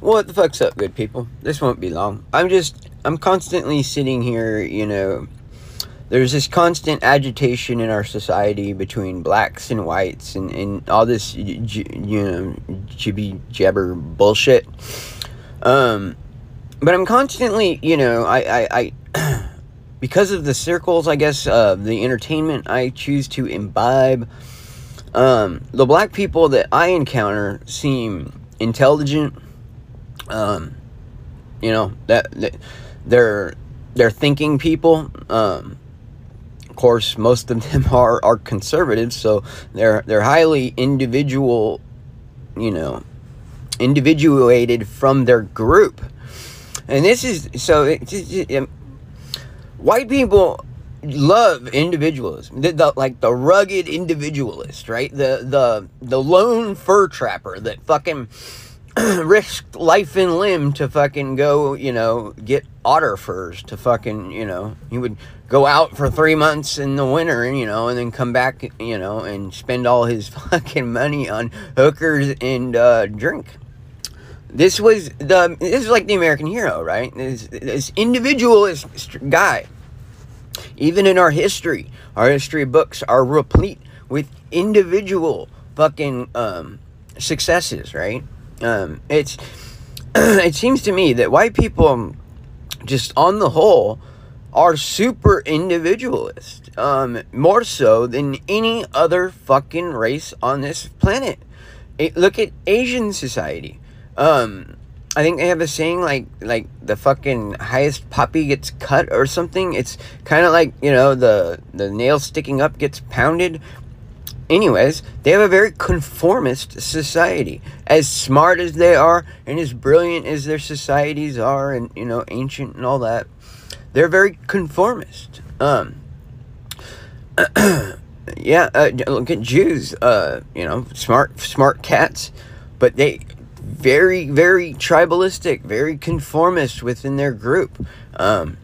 What the fuck's up, good people? This won't be long. I'm just, I'm constantly sitting here, you know. There's this constant agitation in our society between blacks and whites and, and all this, you know, jibby jabber bullshit. Um, but I'm constantly, you know, I, I, I because of the circles, I guess, uh, the entertainment I choose to imbibe, um, the black people that I encounter seem intelligent, um, you know that, that they're they're thinking people. Um, of course, most of them are are conservatives, so they're they're highly individual, you know, individuated from their group. And this is so. It, it, it, white people love individualism, the, the, like the rugged individualist, right? The the the lone fur trapper that fucking risked life and limb to fucking go, you know, get otter furs to fucking, you know, he would go out for three months in the winter, you know, and then come back, you know, and spend all his fucking money on hookers and uh, drink. This was the this is like the American hero, right? This, this individualist guy. Even in our history, our history books are replete with individual fucking um, successes, right? Um, it's it seems to me that white people, just on the whole, are super individualist, um, more so than any other fucking race on this planet. It, look at Asian society. Um, I think they have a saying like like the fucking highest poppy gets cut or something. It's kind of like you know the the nail sticking up gets pounded anyways, they have a very conformist society. As smart as they are and as brilliant as their societies are and, you know, ancient and all that, they're very conformist. Um, yeah, uh, look at Jews, uh, you know, smart, smart cats, but they very, very tribalistic, very conformist within their group. Um,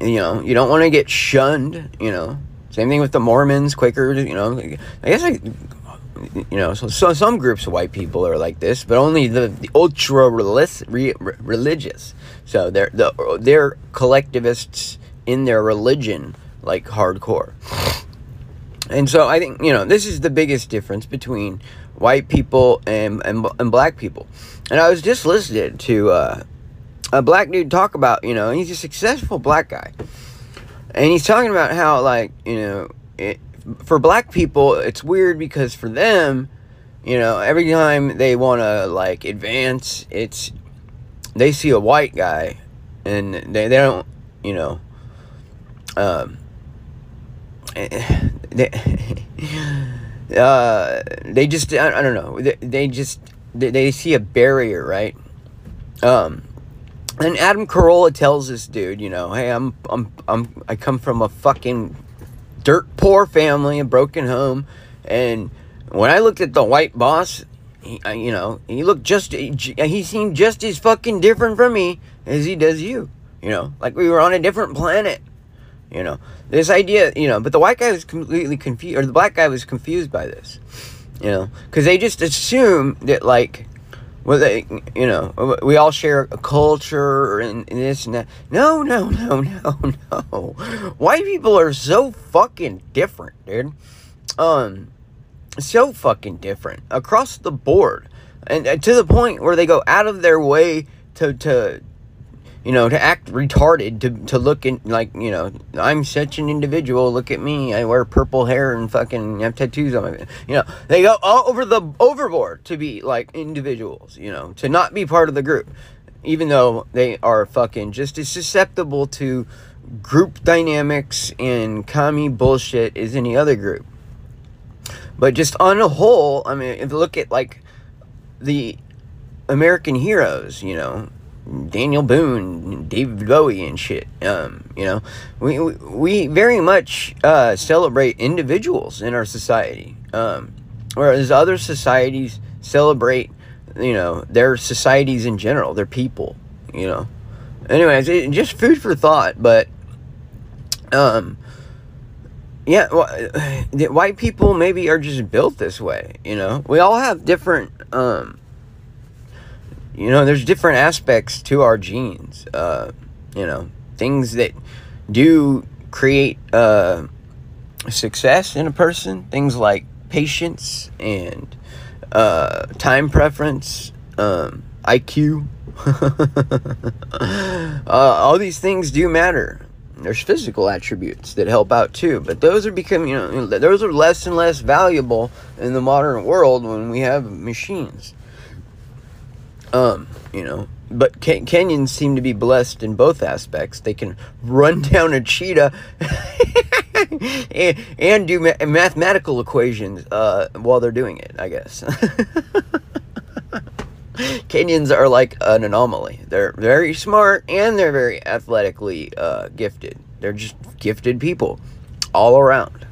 you know, you don't want to get shunned, you know, same thing with the Mormons, Quakers, you know. I guess I, you know, so, so some groups of white people are like this, but only the, the ultra religious. So they're the they're collectivists in their religion, like hardcore. And so I think you know this is the biggest difference between white people and and, and black people. And I was just listening to uh, a black dude talk about you know he's a successful black guy and he's talking about how like you know it, for black people it's weird because for them you know every time they want to like advance it's they see a white guy and they, they don't you know um they, uh, they just I, I don't know. They, they just they, they see a barrier right? Um and Adam Carolla tells this dude, you know, hey, I'm I'm I'm I come from a fucking dirt poor family, a broken home, and when I looked at the white boss, he, you know, he looked just he seemed just as fucking different from me as he does you. You know, like we were on a different planet. You know, this idea, you know, but the white guy was completely confused, or the black guy was confused by this. You know, because they just assume that like well, they, you know, we all share a culture and, and this and that. No, no, no, no, no. White people are so fucking different, dude. Um, so fucking different across the board, and, and to the point where they go out of their way to to you know, to act retarded, to, to look in, like, you know, I'm such an individual, look at me, I wear purple hair and fucking have tattoos on my, you know, they go all over the overboard to be, like, individuals, you know, to not be part of the group, even though they are fucking just as susceptible to group dynamics and commie bullshit as any other group. But just on a whole, I mean, if you look at, like, the American heroes, you know, Daniel Boone, David Bowie, and shit. Um, you know, we we very much uh, celebrate individuals in our society, um, whereas other societies celebrate, you know, their societies in general, their people. You know, anyways, it, just food for thought. But, um, yeah, white people maybe are just built this way. You know, we all have different um you know, there's different aspects to our genes. Uh, you know, things that do create uh, success in a person. Things like patience and uh, time preference, um, IQ. uh, all these things do matter. There's physical attributes that help out too, but those are becoming, you know, those are less and less valuable in the modern world when we have machines. Um, you know, but Ken- Kenyans seem to be blessed in both aspects. They can run down a cheetah and, and, do ma- mathematical equations uh, while they're doing it. I guess. Kenyans are like an anomaly. They're very smart and they're very athletically uh, gifted. They're just gifted people all around.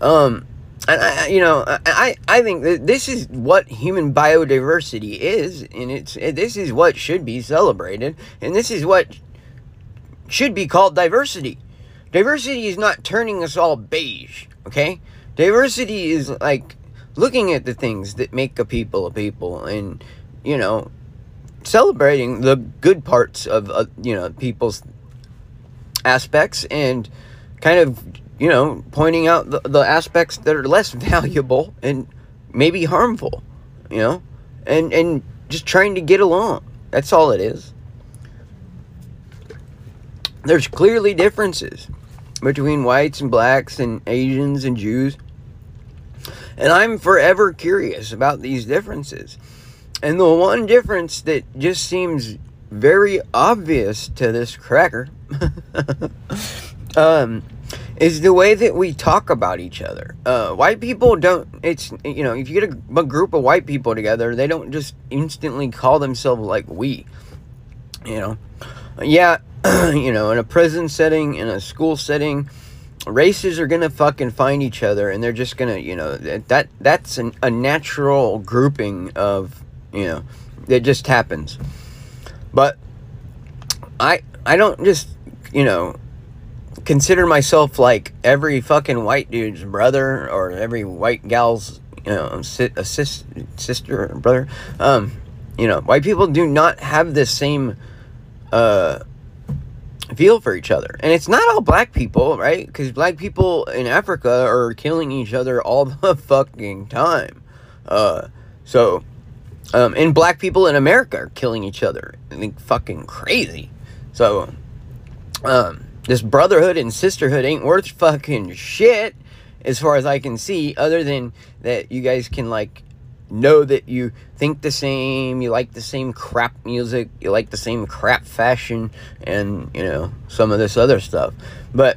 Um, and I, you know, I, I think that this is what human biodiversity is, and it's this is what should be celebrated, and this is what should be called diversity. Diversity is not turning us all beige, okay? Diversity is like looking at the things that make a people a people, and you know, celebrating the good parts of uh, you know people's aspects and kind of you know, pointing out the, the aspects that are less valuable and maybe harmful, you know, and, and just trying to get along. That's all it is. There's clearly differences between whites and blacks and Asians and Jews. And I'm forever curious about these differences. And the one difference that just seems very obvious to this cracker um, is the way that we talk about each other. Uh, white people don't, it's, you know, if you get a, a, group of white people together, they don't just instantly call themselves like we. You know, yeah, you know, in a prison setting, in a school setting, races are gonna fucking find each other and they're just gonna, you know, that that's an, a natural grouping of, you know, it just happens. But I, I don't just, you know, consider myself like every fucking white dude's brother or every white gal's you know si- a sis- sister or brother. Um you know white people do not have the same uh feel for each other. And it's not all black people right? Because black people in africa are killing each other all the fucking time. Uh so um and black people in america are killing each other. I think fucking crazy. So um this brotherhood and sisterhood ain't worth fucking shit as far as I can see, other than that you guys can like know that you think the same, you like the same crap music, you like the same crap fashion, and you know, some of this other stuff. But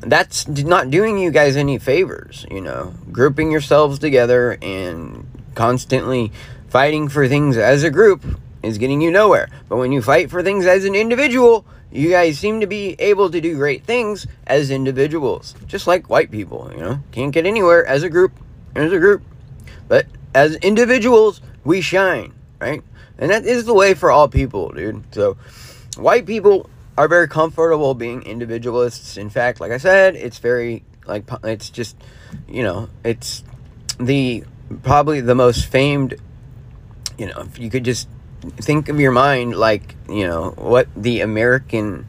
that's not doing you guys any favors, you know. Grouping yourselves together and constantly fighting for things as a group is getting you nowhere. But when you fight for things as an individual, you guys seem to be able to do great things as individuals, just like white people, you know, can't get anywhere as a group, as a group, but as individuals, we shine, right? And that is the way for all people, dude. So, white people are very comfortable being individualists. In fact, like I said, it's very like it's just, you know, it's the probably the most famed. You know, if you could just think of your mind like you know what the American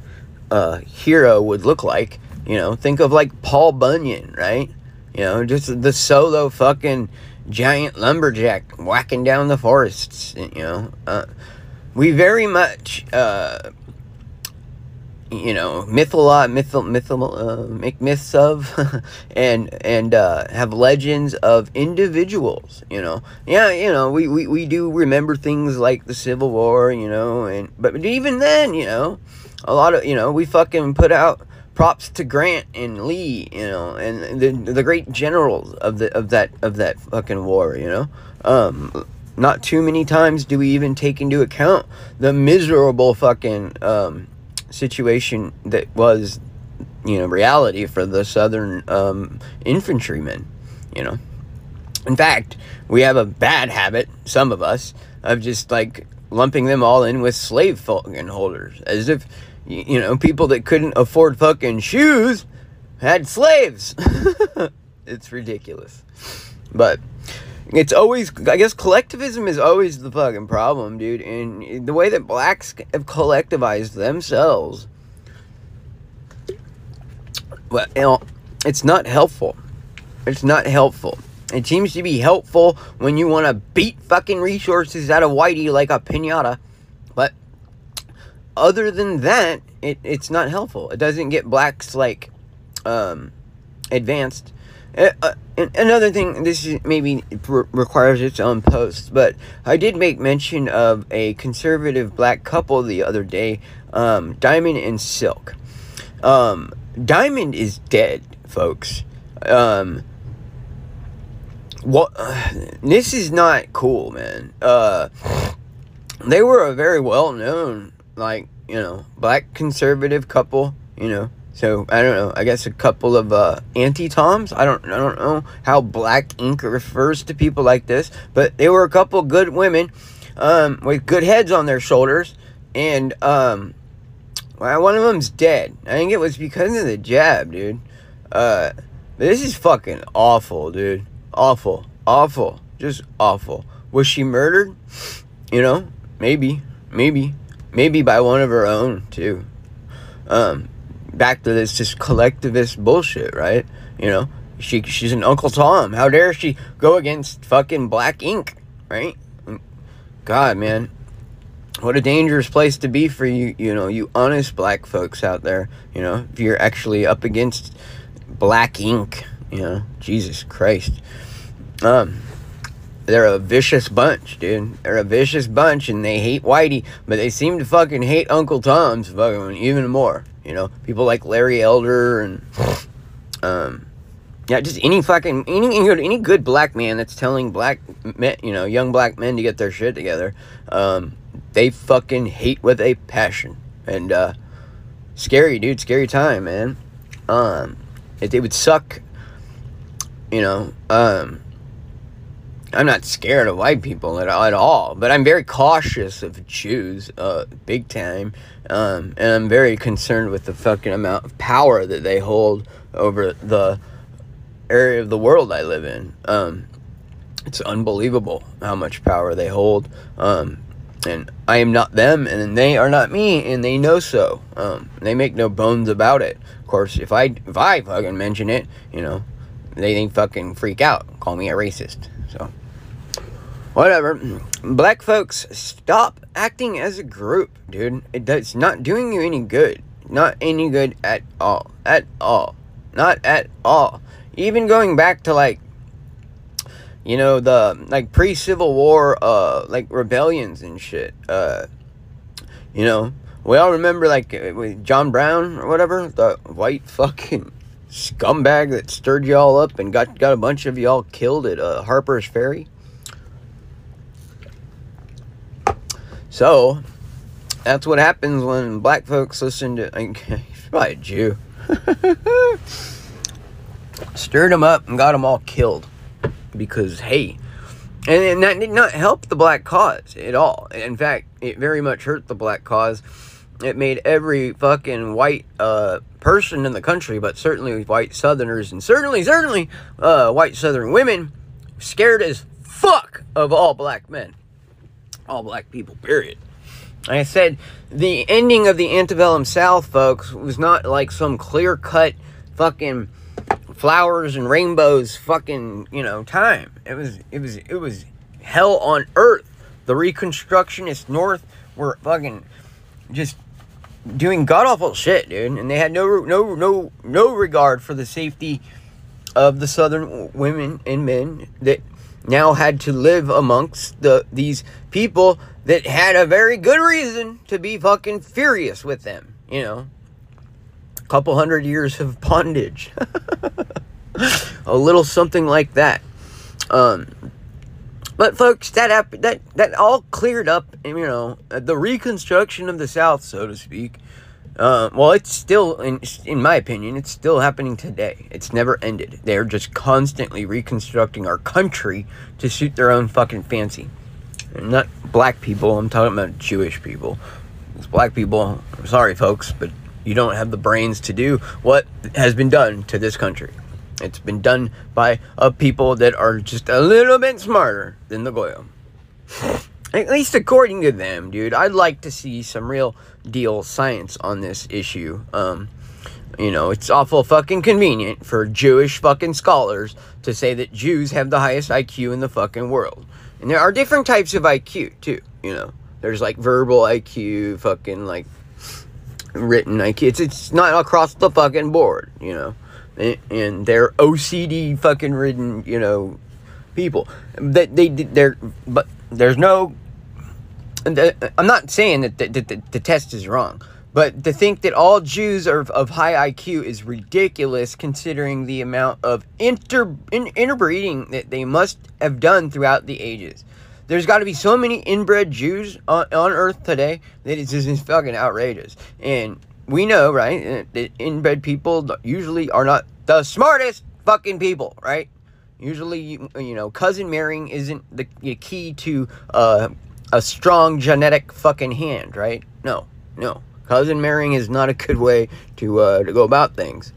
uh, hero would look like. You know, think of like Paul Bunyan, right? You know, just the solo fucking giant lumberjack whacking down the forests. You know, uh, we very much uh, you know, mytholo- mythol, mythol, uh, make myths of, and and uh, have legends of individuals. You know, yeah, you know, we, we, we do remember things like the Civil War. You know, and but even then, you know, a lot of you know, we fucking put out props to Grant and Lee. You know, and the the great generals of the of that of that fucking war. You know, um, not too many times do we even take into account the miserable fucking um situation that was, you know, reality for the Southern um, infantrymen, you know. In fact, we have a bad habit, some of us, of just like lumping them all in with slave fucking holders, as if, you know, people that couldn't afford fucking shoes had slaves. it's ridiculous. But it's always I guess collectivism is always the fucking problem, dude. And the way that blacks have collectivized themselves, well, you know, it's not helpful. It's not helpful. It seems to be helpful when you want to beat fucking resources out of Whitey like a pinata, but other than that, it, it's not helpful. It doesn't get blacks like um, advanced uh, uh another thing, this is maybe requires its own post, but I did make mention of a conservative black couple the other day, um, Diamond and Silk. Um, Diamond is dead, folks. Um, what? this is not cool, man. Uh, they were a very well known, like you know, black conservative couple. You know, so I don't know. I guess a couple of uh, anti-toms. I don't. I don't know how black ink refers to people like this, but they were a couple good women um, with good heads on their shoulders, and um, well, one of them's dead. I think it was because of the jab, dude. Uh, this is fucking awful, dude. Awful, awful, just awful. Was she murdered? You know, maybe, maybe, maybe by one of her own too. Um, back to this just collectivist bullshit, right? You know, she she's an Uncle Tom. How dare she go against fucking black ink, right? God, man. What a dangerous place to be for you, you know, you honest black folks out there, you know, if you're actually up against black ink, you know, Jesus Christ. Um, they're a vicious bunch, dude. They're a vicious bunch, and they hate Whitey, but they seem to fucking hate Uncle Tom's fucking even more. You know, people like Larry Elder and um, yeah, just any fucking any any good black man that's telling black men, you know, young black men to get their shit together. Um, they fucking hate with a passion, and uh, scary, dude. Scary time, man. Um, it, it would suck. You know, um, I'm not scared of white people at, at all, but I'm very cautious of Jews, uh, big time. Um, and I'm very concerned with the fucking amount of power that they hold over the area of the world I live in. Um, it's unbelievable how much power they hold. Um, and I am not them, and they are not me, and they know so. Um, they make no bones about it. Of course, if I if I fucking mention it, you know, they think fucking freak out, call me a racist. So whatever. Black folks, stop acting as a group, dude. It does not doing you any good. Not any good at all. At all. Not at all. Even going back to like you know the like pre-civil war uh like rebellions and shit. Uh you know, we all remember like uh, with John Brown or whatever, the white fucking scumbag that stirred y'all up and got got a bunch of y'all killed at uh, Harper's Ferry. So, that's what happens when black folks listen to. He's probably a Jew. Stirred them up and got them all killed. Because, hey. And, and that did not help the black cause at all. In fact, it very much hurt the black cause. It made every fucking white uh, person in the country, but certainly white Southerners and certainly, certainly uh, white Southern women, scared as fuck of all black men all black people, period. I said, the ending of the antebellum South, folks, was not like some clear cut fucking flowers and rainbows fucking, you know, time. It was it was it was hell on earth. The Reconstructionists North were fucking just doing god awful shit, dude, and they had no no no no regard for the safety of the southern women and men that now had to live amongst the these people that had a very good reason to be fucking furious with them, you know. A couple hundred years of bondage. a little something like that. Um but folks, that that that all cleared up, you know, the reconstruction of the South, so to speak. Uh, well, it's still, in, in my opinion, it's still happening today. It's never ended. They're just constantly reconstructing our country to suit their own fucking fancy. And not black people, I'm talking about Jewish people. It's black people, sorry folks, but you don't have the brains to do what has been done to this country. It's been done by uh, people that are just a little bit smarter than the Goyim. At least according to them, dude. I'd like to see some real deal science on this issue. Um, you know, it's awful fucking convenient for Jewish fucking scholars to say that Jews have the highest IQ in the fucking world. And there are different types of IQ, too, you know. There's like verbal IQ, fucking like written IQ. It's, it's not across the fucking board, you know. And, and they're OCD fucking ridden, you know, people. That they, they're, but there's no. Uh, uh, I'm not saying that the, the, the test is wrong but to think that all Jews are of high IQ is ridiculous considering the amount of inter, in, interbreeding that they must have done throughout the ages. There's got to be so many inbred Jews on, on earth today that it's just fucking outrageous. And we know, right, uh, that inbred people usually are not the smartest fucking people, right? Usually, you know, cousin marrying isn't the, the key to uh, a strong genetic fucking hand, right? No, no. Cousin marrying is not a good way to, uh, to go about things.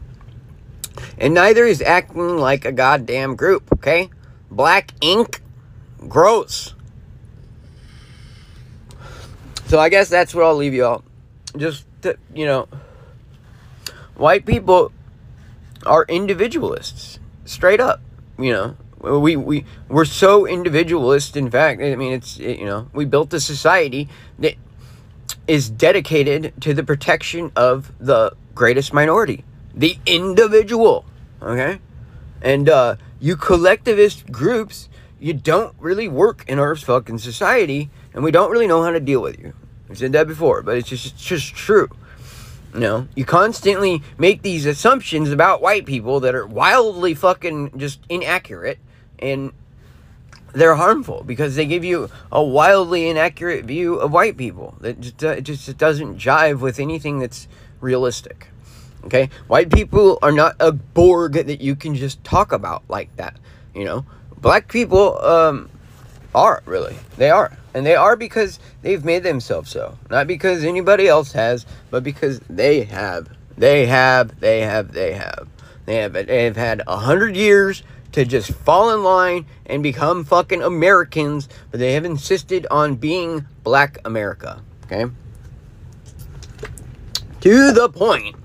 And neither is acting like a goddamn group, okay? Black ink, gross. So I guess that's what I'll leave you all. Just, to, you know, white people are individualists, straight up. You know, we we we're so individualist. In fact, I mean, it's you know, we built a society that is dedicated to the protection of the greatest minority, the individual. Okay? And uh, you collectivist groups, you don't really work in our fucking society, and we don't really know how to deal with you. I've said that before, but it's just, it's just true. You know, you constantly make these assumptions about white people that are wildly fucking just inaccurate, and they're harmful because they give you a wildly inaccurate view of white people. that just, uh, just doesn't jive with anything that's realistic. Okay? White people are not a Borg that you can just talk about like that. You know? Black people um, are, really. They are. And they are because they've made themselves so. Not because anybody else has, but because they have. They have, they have, they have. They have, they have had a hundred years to just fall in line and become fucking Americans, but they have insisted on being black America. Okay? To the point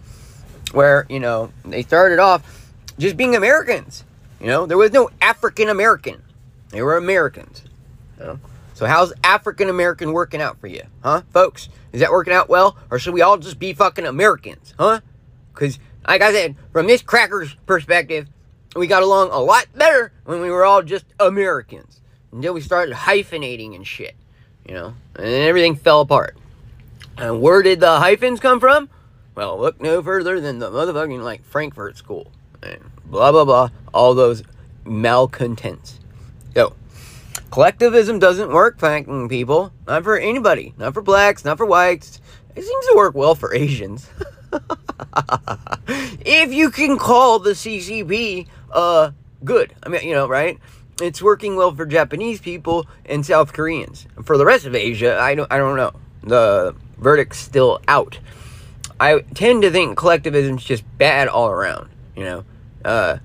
where, you know, they started off just being Americans. You know, there was no African American. They were Americans. You know? So how's African American working out for you? Huh, folks? Is that working out well? Or should we all just be fucking Americans? Huh? Because, like I said, from this cracker's perspective, we got along a lot better when we were all just Americans. Until we started hyphenating and shit, you know, and everything fell apart. And where did the hyphens come from? Well, look no further than the motherfucking like Frankfurt School and blah blah blah. All those malcontents. So, collectivism doesn't work, fucking people. Not for anybody. Not for blacks. Not for whites. It seems to work well for Asians. if you can call the CCP uh, good. I mean, you know, right? It's working well for Japanese people and South Koreans. For the rest of Asia, I don't, I don't know. The verdict's still out. I tend to think collectivism's just bad all around. You know, uh,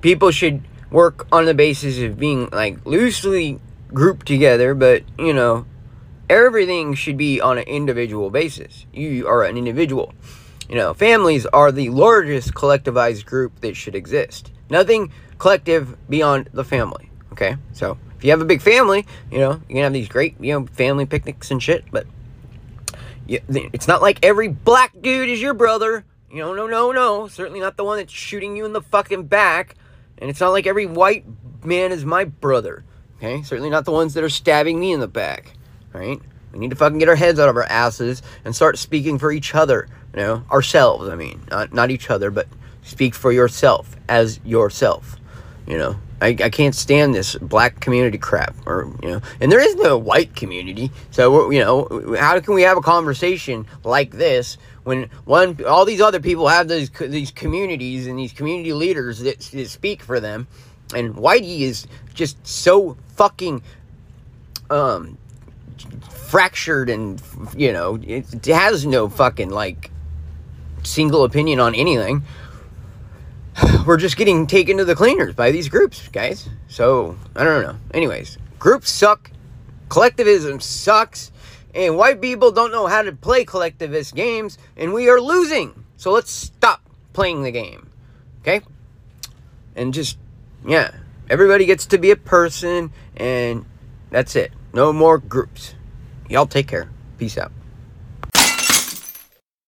people should work on the basis of being like loosely grouped together, but you know, everything should be on an individual basis. You are an individual. You know, families are the largest collectivized group that should exist. Nothing collective beyond the family. Okay, so if you have a big family, you know you can have these great you know family picnics and shit, but you, it's not like every black dude is your brother. You know, no, no, no. Certainly not the one that's shooting you in the fucking back. And it's not like every white man is my brother. Okay? Certainly not the ones that are stabbing me in the back. Right? We need to fucking get our heads out of our asses and start speaking for each other. You know, ourselves, I mean. Not, not each other, but Speak for yourself as yourself. You know, I, I can't stand this black community crap, or you know, and there is no white community. So you know, how can we have a conversation like this when one all these other people have these these communities and these community leaders that, that speak for them, and Whitey is just so fucking um fractured and you know it, it has no fucking like single opinion on anything we're just getting taken to the cleaners by these groups, guys. So, I don't know. Anyways, groups suck. Collectivism sucks. And white people don't know how to play collectivist games. And we are losing. So let's stop playing the game. Okay? And just, yeah. Everybody gets to be a person. And that's it. No more groups. Y'all take care. Peace out.